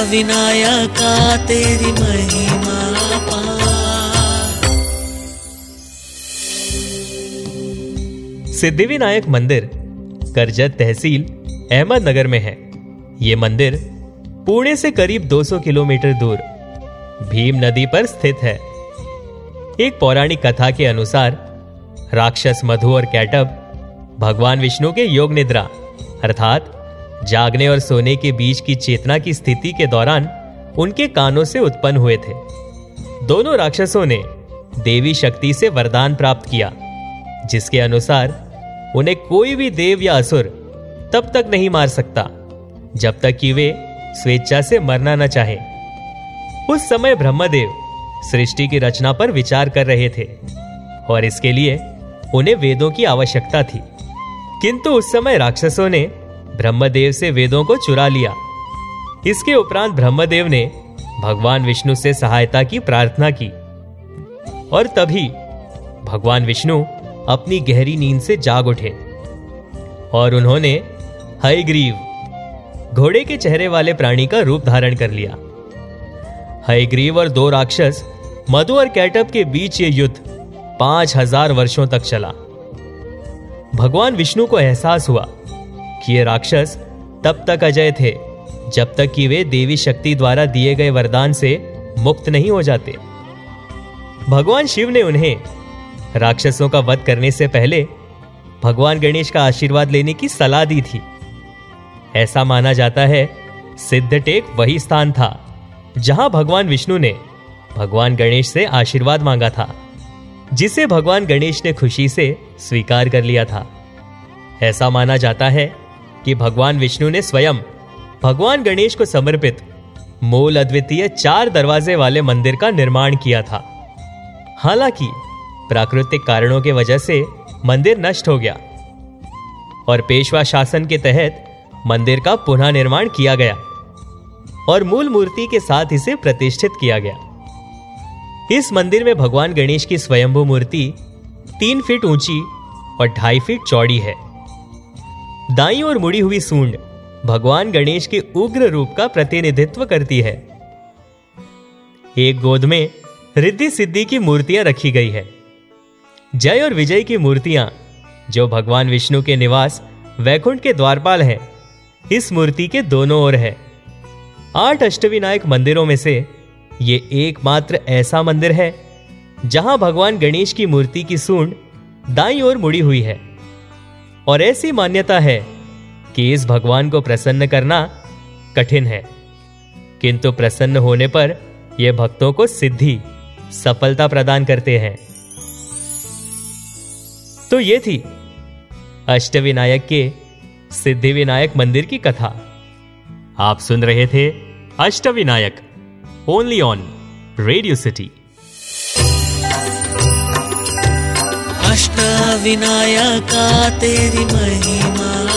अष्टविनायका तेरी महिमा सिद्धिविनायक मंदिर, करजत तहसील अहमदनगर में है। ये मंदिर पुणे से करीब 200 किलोमीटर दूर, भीम नदी पर स्थित है। एक पौराणिक कथा के अनुसार, राक्षस मधु और कैटब, भगवान विष्णु के योग निद्रा, अर्थात जागने और सोने के बीच की चेतना की स्थिति के दौरान उनके कानों से उत्पन्न हुए थे। दोनों राक्षसों ने देवी शक्ति से वरदान प्राप्त किया, जिसके अनुसार उन्हें कोई भी देव या असुर तब तक नहीं मार सकता, जब तक कि वे स्वेच्छा से मरना न चाहे। उस समय ब्रह्मदेव सृष्टि की रचना पर विचार कर रहे थे, और इसके लिए उन्हें वेदों की आवश्यकता थी। किंतु उस समय राक्षसों ने ब्रह्मदेव से वेदों को चुरा लिया। इसके उपरांत ब्रह्मदेव ने भगवान विष्णु से सहायता की प्रार्थना की। और तभी भगवान विष्णु अपनी गहरी नींद से जाग उठे और उन्होंने हयग्रीव, घोड़े के चेहरे वाले प्राणी का रूप धारण कर लिया। हयग्रीव और दो राक्षस, मधु और कैटअप के बीच ये युद्ध पाँच हज़ार वर्षों तक चला। भगवान विष्णु को एहसास हुआ कि ये राक्षस तब तक अजय थे, जब तक कि वे देवी शक्ति द्वारा दिए गए वरदान से मुक्त नहीं हो जाते। भगवान शिव ने उन्हें राक्षसों का वध करने से पहले भगवान गणेश का आशीर्वाद लेने की सलाह दी थी। ऐसा माना जाता है सिद्ध टेक वही स्थान था, जहाँ भगवान विष्णु ने भगवान गणेश से आशीर्वाद मांगा था, जिसे भगवान गणेश ने खुशी से स्वीकार कर लिया था। ऐसा माना जाता है कि भगवान विष्णु ने स्वयं भगवान गणेश को समर्पित मूल अद्वितीय चार दरवाजे वाले मंदिर का निर्माण किया था। हालाँकि प्राकृतिक कारणों के वजह से मंदिर नष्ट हो गया और पेशवा शासन के तहत मंदिर का पुनः निर्माण किया गया और मूल मूर्ति के साथ इसे प्रतिष्ठित किया गया। इस मंदिर में भगवान गणेश की स्वयंभू मूर्ति तीन फीट ऊँची और ढाई फीट चौड़ी है। दाई और मुड़ी हुई सूंड भगवान गणेश के उग्र रूप का प्रतिनिधित्व करती है। एक गोद में रिद्धि सिद्धि की मूर्तियाँ रखी गई है। जय और विजय की मूर्तियाँ, जो भगवान विष्णु के निवास वैकुंठ के द्वारपाल हैं, इस मूर्ति के दोनों ओर है। आठ अष्टविनायक मंदिरों में से ये एकमात्र ऐसा मंदिर है, जहाँ भगवान गणेश की मूर्ति की सूंड दाई ओर मुड़ी हुई है। और ऐसी मान्यता है कि इस भगवान को प्रसन्न करना कठिन है। किंतु प्रसन्न होने पर यह भक्तों को सिद्धि, सफलता प्रदान करते हैं। तो ये थी अष्टविनायक के सिद्धि विनायक मंदिर की कथा। आप सुन रहे थे Ashtavinayak only on radio city Ashtavinayaka तेरी महिमा।